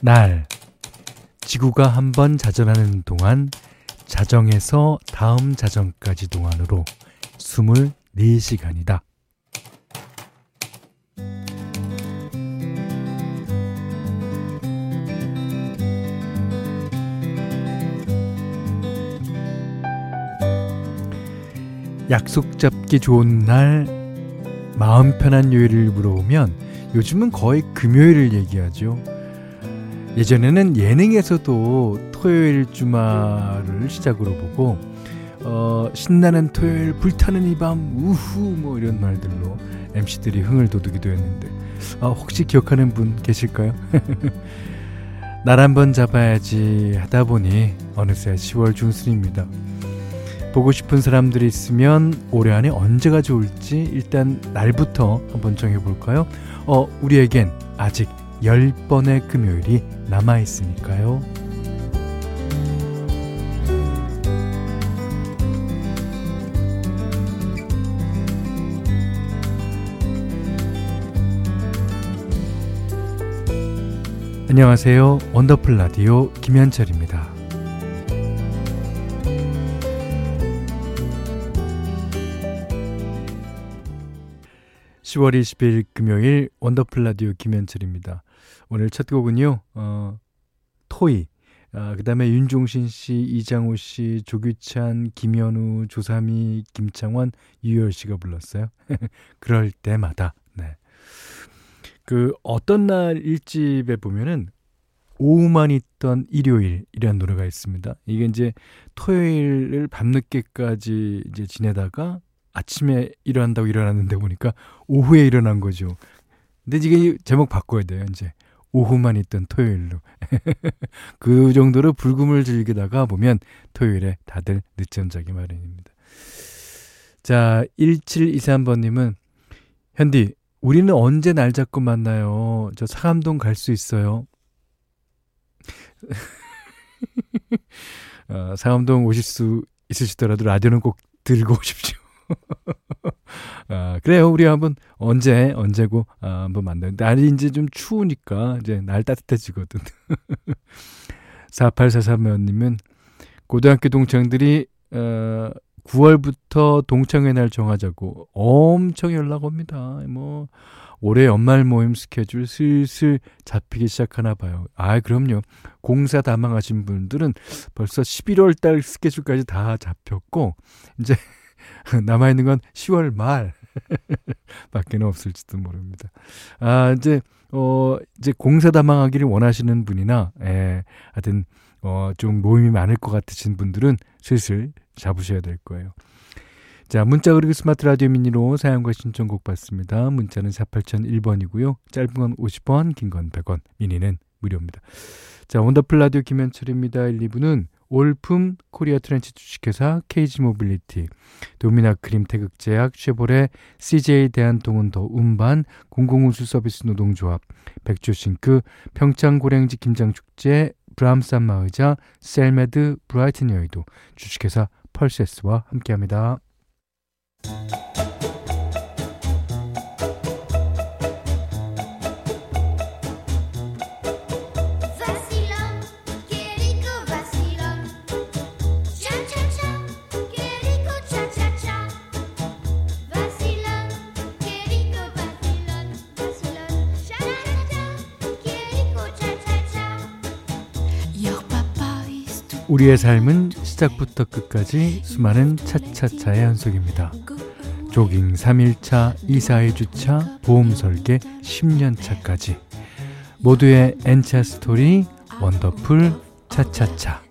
날 지구가 한 번 자전하는 동안 자정에서 다음 자정까지 동안으로 24시간이다. 약속 잡기 좋은 날, 마음 편한 요일을 물어보면 요즘은 거의 금요일을 얘기하죠. 예전에는 예능에서도 토요일 주말을 시작으로 보고 어, 신나는 토요일 불타는 이 밤 우후 뭐 이런 말들로 MC들이 흥을 돋우기도 했는데 아, 혹시 기억하는 분 계실까요? 날 한번 잡아야지 하다 보니 어느새 10월 중순입니다. 보고 싶은 사람들이 있으면 올해 안에 언제가 좋을지 일단 날부터 한번 정해볼까요? 어, 우리에겐 아직 10번의 금요일이 남아있으니까요. 안녕하세요. 원더풀 라디오 김현철입니다. 10월 20일 금요일 원더풀 라디오 김현철입니다. 오늘 첫 곡은요, 어, 토이. 아, 그 다음에 윤종신 씨, 이장호 씨, 조규찬, 김현우, 조삼이, 김창원, 유열 씨가 불렀어요. 그럴 때마다. 네. 그 어떤 날 일집에 보면은 오후만 있던 일요일이라는 노래가 있습니다. 이게 이제 토요일을 밤늦게까지 이제 지내다가 아침에 일어난다고 일어났는데 보니까 오후에 일어난 거죠. 근데 이게 제목 바꿔야 돼요, 이제. 오후만 있던 토요일로. 그 정도로 불금을 즐기다가 보면 토요일에 다들 늦잠 자기 마련입니다. 자, 1723번님은, 현디, 우리는 언제 날 잡고 만나요? 저 상암동 갈 수 있어요. 어, 상암동 오실 수 있으시더라도 라디오는 꼭 들고 오십시오. 아, 그래요. 우리 한번 언제, 언제고, 아, 한번 만나요. 날이 이제 좀 추우니까, 이제 날 따뜻해지거든. 4843번님은 고등학교 동창들이, 어, 9월부터 동창회 날 정하자고 엄청 연락 옵니다. 뭐, 올해 연말 모임 스케줄 슬슬 잡히기 시작하나 봐요. 아, 그럼요. 공사 다망하신 분들은 벌써 11월 달 스케줄까지 다 잡혔고, 이제 남아 있는 건 10월 말 밖에는 없을지도 모릅니다. 아, 이제, 어, 이제 공사 다망하기를 원하시는 분이나, 예, 하여튼, 어, 좀 모임이 많을 것 같으신 분들은 슬슬 잡으셔야 될 거예요. 자, 문자 그리고 스마트 라디오 미니로 사용과 신청곡 받습니다. 문자는 4 8001번이고요. 짧은 건 50원, 긴 건 100원, 미니는 무료입니다. 자, 원더풀 라디오 김현철입니다. 1, 2부는 올품 코리아 트렌치 주식회사 KG 모빌리티 도미나 크림 태극제약 쉐보레 CJ 대한통운 더 운반 공공운수 서비스 노동조합 백조싱크 평창고랭지 김장축제 브람스 안마의자 셀메드 브라이튼 여의도 주식회사 펄세스와 함께합니다. 우리의 삶은 시작부터 끝까지 수많은 차차차의 연속입니다. 조깅 3일차, 이사 2주차, 보험 설계 10년차까지 모두의 N차 스토리 원더풀 차차차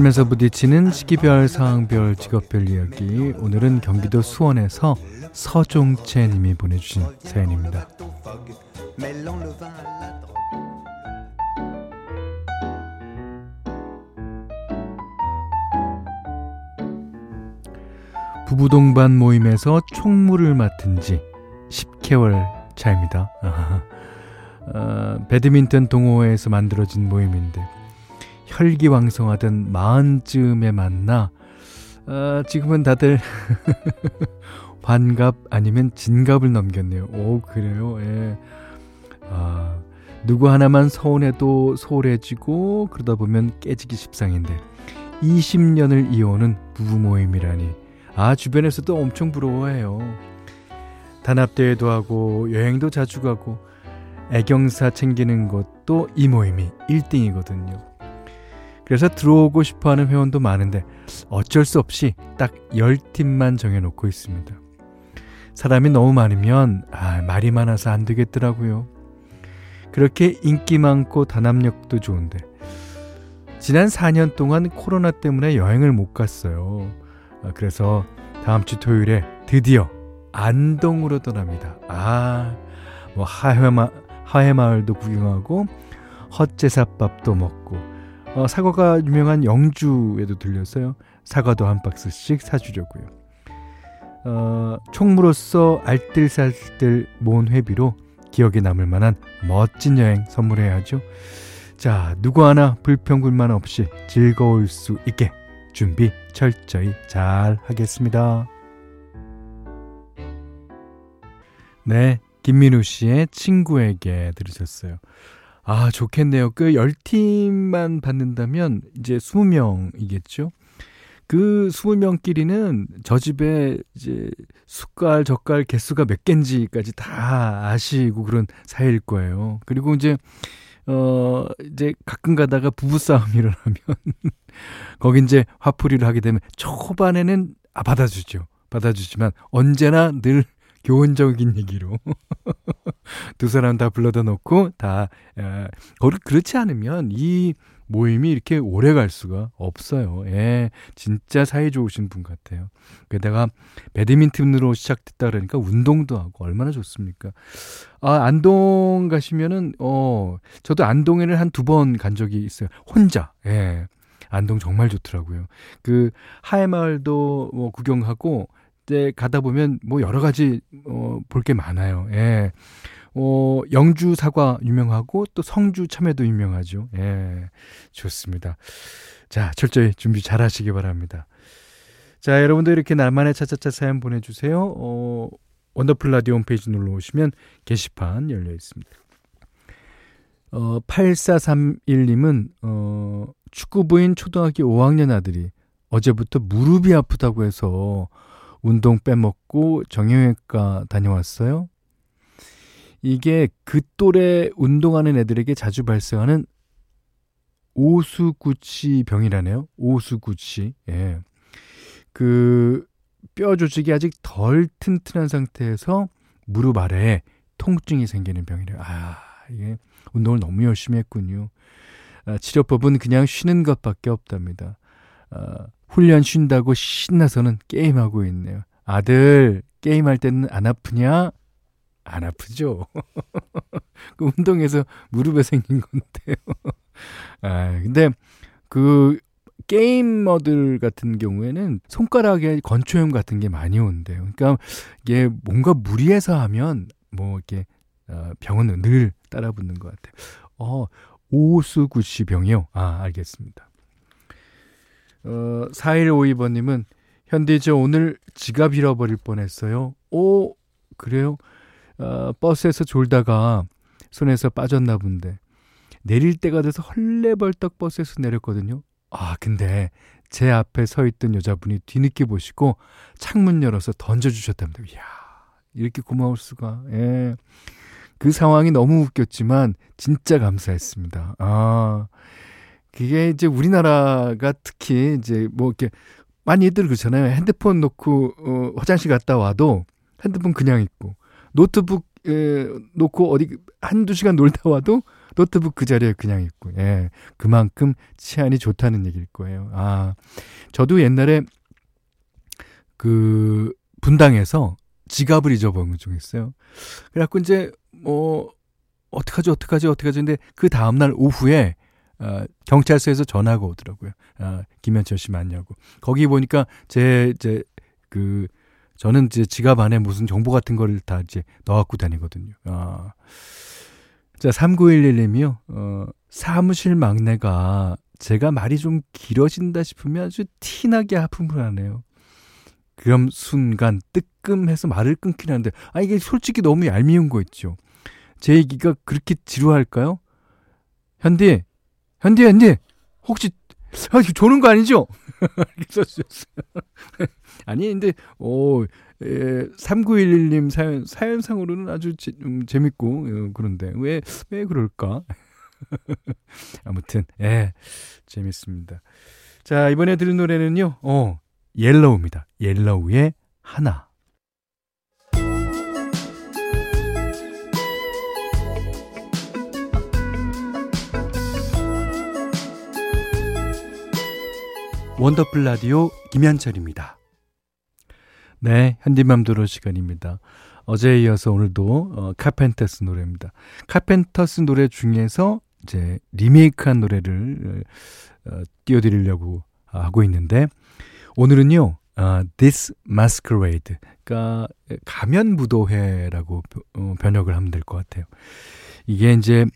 살면서 부딪히는 시기별, 상황별, 직업별 이야기. 오늘은 경기도 수원에서 서종채 님이 보내주신 사연입니다. 부부 동반 모임에서 총무를 맡은 지 10개월 차입니다. 어, 배드민턴 동호회에서 만들어진 모임인데 혈기왕성하던 마흔쯤에 만나 어, 지금은 다들 환갑 아니면 진갑을 넘겼네요. 오 그래요. 예. 아, 누구 하나만 서운해도 소홀해지고 그러다 보면 깨지기 십상인데 20년을 이어오는 부부 모임이라니 아 주변에서도 엄청 부러워해요. 단합대회도 하고 여행도 자주 가고 애경사 챙기는 것도 이 모임이 1등이거든요. 그래서 들어오고 싶어 하는 회원도 많은데 어쩔 수 없이 딱 10팀만 정해놓고 있습니다. 사람이 너무 많으면 아, 말이 많아서 안 되겠더라고요. 그렇게 인기 많고 단합력도 좋은데 지난 4년 동안 코로나 때문에 여행을 못 갔어요. 아, 그래서 다음 주 토요일에 드디어 안동으로 떠납니다. 아, 뭐 하회마, 하회마을도 구경하고 헛제사밥도 먹고 어, 사과가 유명한 영주에도 들렸어요. 사과도 한 박스씩 사주려고요. 어, 총무로서 알뜰살뜰 모은 회비로 기억에 남을 만한 멋진 여행 선물해야죠. 자, 누구 하나 불평불만 없이 즐거울 수 있게 준비 철저히 잘 하겠습니다. 네, 김민우 씨의 친구에게 들으셨어요. 아, 좋겠네요. 그 10팀만 받는다면 이제 20명이겠죠? 그 20명끼리는 저 집에 이제 숟갈, 젓갈 개수가 몇 갠지까지 다 아시고 그런 사이일 거예요. 그리고 이제, 어, 이제 가끔 가다가 부부싸움이 일어나면 거기 이제 화풀이를 하게 되면 초반에는 아, 받아주죠. 받아주지만 언제나 늘 교훈적인 얘기로 두 사람 다 불러다 놓고 다 에, 그렇지 않으면 이 모임이 이렇게 오래 갈 수가 없어요. 예, 진짜 사이 좋으신 분 같아요. 게다가 배드민턴으로 시작됐다 그러니까 운동도 하고 얼마나 좋습니까? 아, 안동 가시면은 어, 저도 안동에는 한두 번 간 적이 있어요. 혼자. 예. 안동 정말 좋더라고요. 그 하회마을도 뭐 구경하고 때 가다 보면 뭐 여러 가지 어, 볼 게 많아요. 예. 어, 영주 사과 유명하고 또 성주 참외도 유명하죠. 예. 좋습니다. 자, 철저히 준비 잘 하시기 바랍니다. 자, 여러분도 이렇게 날만의 차차차 사연 보내주세요. 어, 원더풀 라디오 홈페이지 눌러 오시면 게시판 열려 있습니다. 어, 8431님은, 어, 축구부인 초등학교 5학년 아들이 어제부터 무릎이 아프다고 해서 운동 빼먹고 정형외과 다녀왔어요. 이게 그 또래 운동하는 애들에게 자주 발생하는 오수구치 병이라네요. 오수구치. 예. 그 뼈 조직이 아직 덜 튼튼한 상태에서 무릎 아래에 통증이 생기는 병이래요. 아, 이게 운동을 너무 열심히 했군요. 아, 치료법은 그냥 쉬는 것밖에 없답니다. 아, 훈련 쉰다고 신나서는 게임하고 있네요. 아들, 게임할 때는 안 아프냐? 안 아프죠? 그 운동에서 무릎에 생긴 건데요. 아, 근데 그 게이머들 같은 경우에는 손가락에 건초염 같은 게 많이 온대요. 그러니까 이게 뭔가 무리해서 하면 뭐 이렇게 어, 병은 늘 따라붙는 것 같아요. 어, 오수구시 병이요? 아, 알겠습니다. 어, 4152번님은 현디 저 오늘 지갑 잃어버릴 뻔했어요. 오 그래요? 어, 버스에서 졸다가 손에서 빠졌나 본데 내릴 때가 돼서 헐레벌떡 버스에서 내렸거든요. 아 근데 제 앞에 서 있던 여자분이 뒤늦게 보시고 창문 열어서 던져주셨답니다. 이야 이렇게 고마울 수가. 예. 그 상황이 너무 웃겼지만 진짜 감사했습니다. 아 그게 이제 우리나라가 특히 이제 뭐 이렇게 많이들 그렇잖아요. 핸드폰 놓고 어, 화장실 갔다 와도 핸드폰 그냥 있고 노트북 에, 놓고 어디 한두 시간 놀다 와도 노트북 그 자리에 그냥 있고 예. 그만큼 치안이 좋다는 얘기일 거예요. 아. 저도 옛날에 그 분당에서 지갑을 잊어버린 적 있어요. 그래갖고 이제 뭐 어떡하지 어떡하지 어떡하지 근데 그 다음날 오후에 어, 경찰서에서 전화가 오더라고요. 어, 김현철 씨 맞냐고. 거기 보니까 제, 이제, 그, 저는 이제 지갑 안에 무슨 정보 같은 거를 다 이제 넣어갖고 다니거든요. 아. 자, 3911님이요. 어, 사무실 막내가 제가 말이 좀 길어진다 싶으면 아주 티나게 하품을 하네요. 그럼 순간 뜨끔해서 말을 끊긴 하는데, 아, 이게 솔직히 너무 얄미운 거 있죠. 제 얘기가 그렇게 지루할까요? 현디, 현디, 현디, 혹시, 아, 조는 거 아니죠? 아니, 근데, 오, 에, 3911님 사연, 사연상으로는 아주 지, 음, 재밌고, 어, 그런데, 왜, 왜 그럴까? 아무튼, 예, 재밌습니다. 자, 이번에 들은 노래는요, 어, 옐로우입니다. 옐로우의 하나. 원더풀 라디오 김현철입니다. 네, 현디맘대로 시간입니다. 어제에 이어서 오늘도 어, 카펜터스 노래입니다. 카펜터스 노래 중에서 이제 리메이크한 노래를 어, 띄워드리려고 하고 있는데 오늘은요, 어, This Masquerade, 그러니까 가면 무도회라고 어, 번역을 하면 될 것 같아요. 이게 이제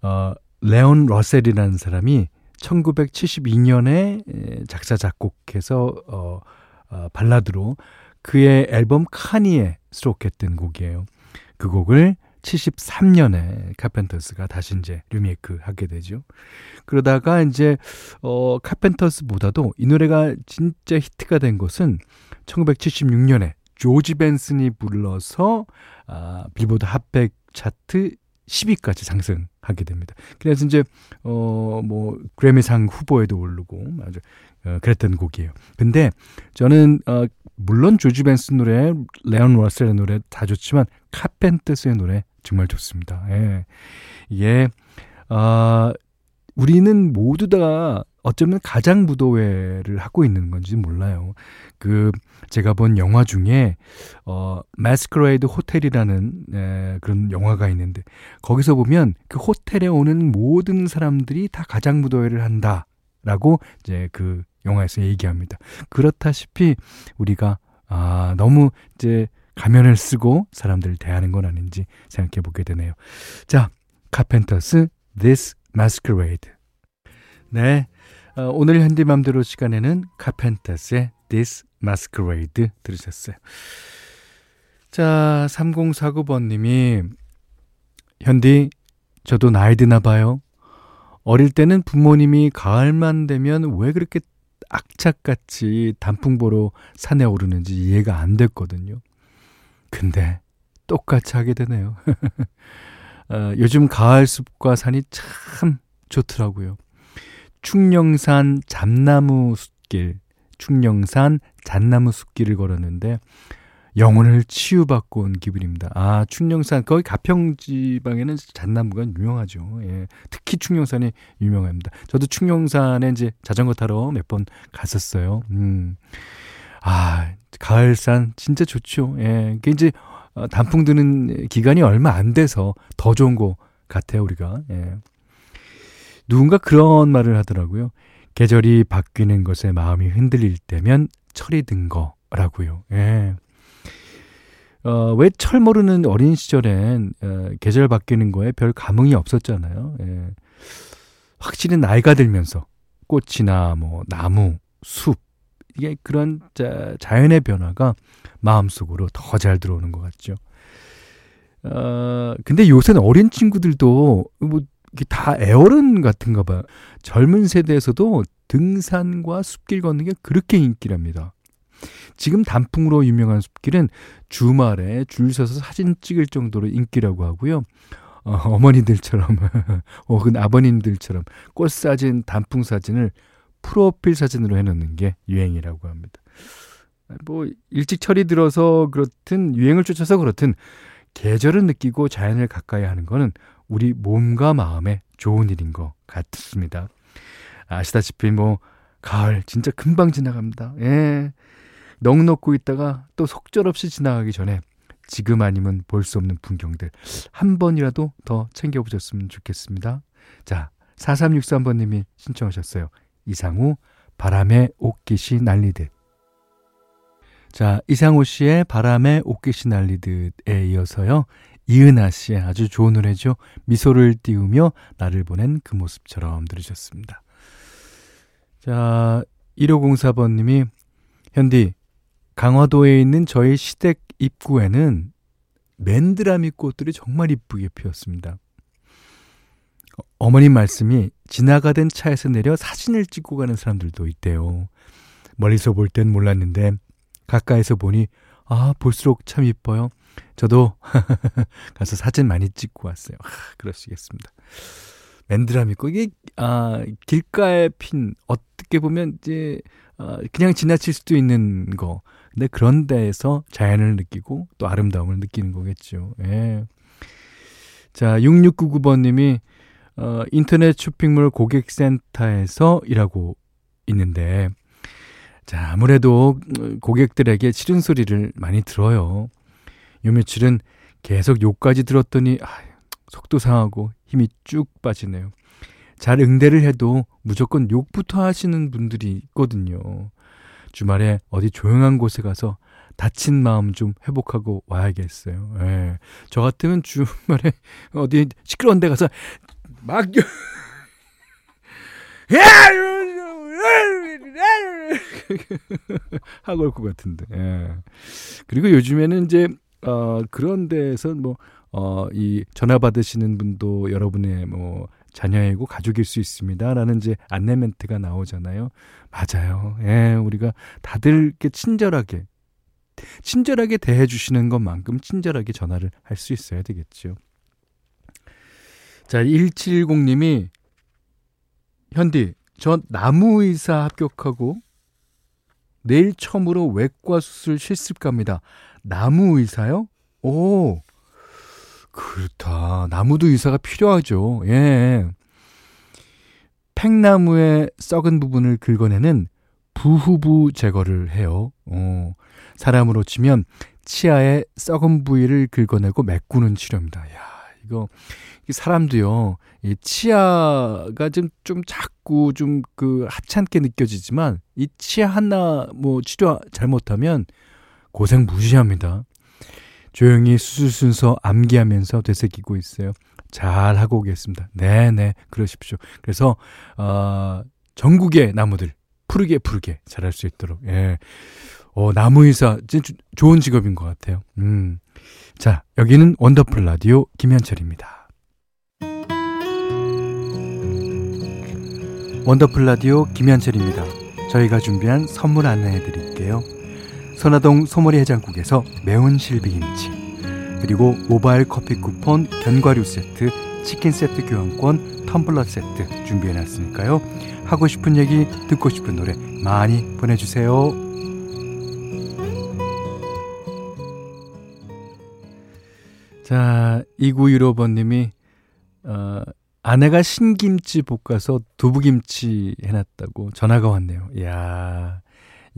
어, 레온 러셀이라는 사람이 1972년에 작사 작곡해서 어, 어, 발라드로 그의 앨범 카니에 수록했던 곡이에요. 그 곡을 73년에 카펜터스가 다시 이제 리메이크 하게 되죠. 그러다가 이제 어 카펜터스보다도 이 노래가 진짜 히트가 된 것은 1976년에 조지 벤슨이 불러서 아 빌보드 핫백 차트 10위까지 상승하게 됩니다. 그래서 이제 어 뭐 그래미상 후보에도 오르고 아주 어, 그랬던 곡이에요. 근데 저는 어 물론 조지 벤슨 노래, 레온 러셀의 노래 다 좋지만 카펜터스의 노래 정말 좋습니다. 예. 이게 아 우리는 모두 다 어쩌면 가장 무도회를 하고 있는 건지 몰라요. 그 제가 본 영화 중에 어 마스크레이드 호텔이라는 에, 그런 영화가 있는데 거기서 보면 그 호텔에 오는 모든 사람들이 다 가장 무도회를 한다라고 이제 그 영화에서 얘기합니다. 그렇다시피 우리가 아 너무 이제 가면을 쓰고 사람들을 대하는 건 아닌지 생각해 보게 되네요. 자, 카펜터스 This Masquerade. 네. 어, 오늘 현디맘대로 시간에는 카펜터스의 This Masquerade 들으셨어요. 자, 3049번님이 현디 저도 나이 드나 봐요. 어릴 때는 부모님이 가을만 되면 왜 그렇게 악착같이 단풍 보러 산에 오르는지 이해가 안 됐거든요. 근데 똑같이 하게 되네요. 어, 요즘 가을 숲과 산이 참 좋더라고요. 충령산 잠나무 숲길, 충령산 잣나무 숲길을 걸었는데 영혼을 치유받고 온 기분입니다. 아, 충령산, 거기 가평 지방에는 잣나무가 유명하죠. 예. 특히 충령산이 유명합니다. 저도 충령산에 이제 자전거 타러 몇 번 갔었어요. 음. 아, 가을산 진짜 좋죠. 예. 그 이제 어, 단풍 드는 기간이 얼마 안 돼서 더 좋은 거 같아요, 우리가. 예. 누군가 그런 말을 하더라고요. 계절이 바뀌는 것에 마음이 흔들릴 때면 철이 든 거라고요. 예. 어, 왜 철 모르는 어린 시절엔 어, 계절 바뀌는 거에 별 감흥이 없었잖아요. 예. 확실히 나이가 들면서 꽃이나 뭐 나무, 숲 이게 그런 자, 자연의 변화가 마음속으로 더 잘 들어오는 것 같죠. 어, 근데 요새는 어린 친구들도 뭐 다 애어른 같은가 봐요. 젊은 세대에서도 등산과 숲길 걷는 게 그렇게 인기랍니다. 지금 단풍으로 유명한 숲길은 주말에 줄 서서 사진 찍을 정도로 인기라고 하고요. 어, 어머니들처럼 혹은 아버님들처럼 꽃사진, 단풍 사진을 프로필 사진으로 해놓는 게 유행이라고 합니다. 뭐 일찍 철이 들어서 그렇든 유행을 쫓아서 그렇든 계절을 느끼고 자연을 가까이 하는 거는 우리 몸과 마음에 좋은 일인 것 같습니다. 아시다시피 뭐 가을 진짜 금방 지나갑니다. 예. 넉넉고 있다가 또 속절없이 지나가기 전에 지금 아니면 볼 수 없는 풍경들 한 번이라도 더 챙겨보셨으면 좋겠습니다. 자, 4363번님이 신청하셨어요. 이상우 바람에 옷깃이 날리듯 자, 이상호 씨의 바람에 옷깃이 날리듯에 이어서요. 이은하 씨의 아주 좋은 노래죠. 미소를 띄우며 나를 보낸 그 모습처럼 들으셨습니다. 자, 1504번님이 현디 강화도에 있는 저희 시댁 입구에는 맨드라미 꽃들이 정말 이쁘게 피었습니다. 어머님 말씀이 지나가던 차에서 내려 사진을 찍고 가는 사람들도 있대요. 멀리서 볼 땐 몰랐는데 가까이서 보니 아 볼수록 참 이뻐요. 저도 가서 사진 많이 찍고 왔어요. 아, 그러시겠습니다. 맨드라미 꽃 이게 아 길가에 핀 어떻게 보면 이제 아, 그냥 지나칠 수도 있는 거. 근데 그런 데에서 자연을 느끼고 또 아름다움을 느끼는 거겠죠. 예. 자, 6699번 님이 어, 인터넷 쇼핑몰 고객센터에서 일하고 있는데, 자, 아무래도 고객들에게 싫은 소리를 많이 들어요. 요 며칠은 계속 욕까지 들었더니, 아, 속도 상하고 힘이 쭉 빠지네요. 잘 응대를 해도 무조건 욕부터 하시는 분들이 있거든요. 주말에 어디 조용한 곳에 가서 다친 마음 좀 회복하고 와야겠어요. 예. 저 같으면 주말에 어디 시끄러운 데 가서 막 하고 올 것 같은데. 예. 그리고 요즘에는 이제 어 그런 데서 뭐 어, 이 전화 받으시는 분도 여러분의 뭐 자녀이고 가족일 수 있습니다라는 이제 안내 멘트가 나오잖아요. 맞아요. 예, 우리가 다들 이렇게 친절하게 친절하게 대해 주시는 것만큼 친절하게 전화를 할 수 있어야 되겠죠. 자, 1710 님이 현디, 저 나무 의사 합격하고 내일 처음으로 외과 수술 실습 갑니다. 나무 의사요? 오, 그렇다. 나무도 의사가 필요하죠. 예. 팽나무의 썩은 부분을 긁어내는 부후부 제거를 해요. 어, 사람으로 치면 치아의 썩은 부위를 긁어내고 메꾸는 치료입니다. 야, 이거 사람도요, 이 치아가 좀, 좀 작고 좀 그 하찮게 느껴지지만 이 치아 하나 뭐 치료 잘못하면 고생 무시합니다. 조용히 수술 순서 암기하면서 되새기고 있어요. 잘 하고 오겠습니다. 네네, 네, 그러십시오. 그래서, 어, 전국의 나무들, 푸르게 푸르게 잘할 수 있도록, 예. 어, 나무 의사, 진짜 좋은 직업인 것 같아요. 음. 자, 여기는 원더풀 라디오 김현철입니다. 원더풀 라디오 김현철입니다. 저희가 준비한 선물 안내해 드릴게요. 선화동 소머리 해장국에서 매운 실비김치 그리고 모바일 커피 쿠폰 견과류 세트 치킨 세트 교환권 텀블러 세트 준비해놨으니까요. 하고 싶은 얘기 듣고 싶은 노래 많이 보내주세요. 자 2915번님이 어, 아내가 신김치 볶아서 두부김치 해놨다고 전화가 왔네요. 이야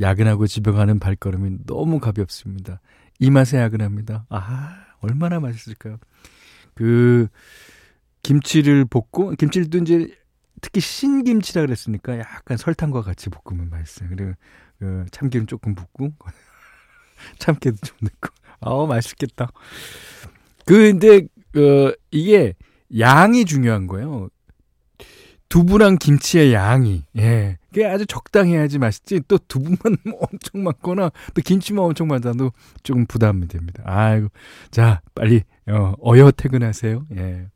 야근하고 집에 가는 발걸음이 너무 가볍습니다. 이 맛에 야근합니다. 아, 얼마나 맛있을까요? 그, 김치를 볶고, 김치를 또 이제 특히 신김치라 그랬으니까 약간 설탕과 같이 볶으면 맛있어요. 그리고 그 참기름 조금 붓고, 참깨도 좀 넣고, 아우, 맛있겠다. 그, 근데, 그, 이게 양이 중요한 거예요. 두부랑 김치의 양이 예. 그게 아주 적당해야지 맛있지. 또 두부만 엄청 많거나 또 김치만 엄청 많아도 조금 부담이 됩니다. 아이고. 자 빨리 어, 어여 퇴근하세요. 예.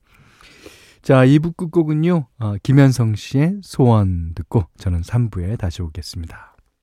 자 2부 끝곡은요 어, 김현성 씨의 소원 듣고 저는 3부에 다시 오겠습니다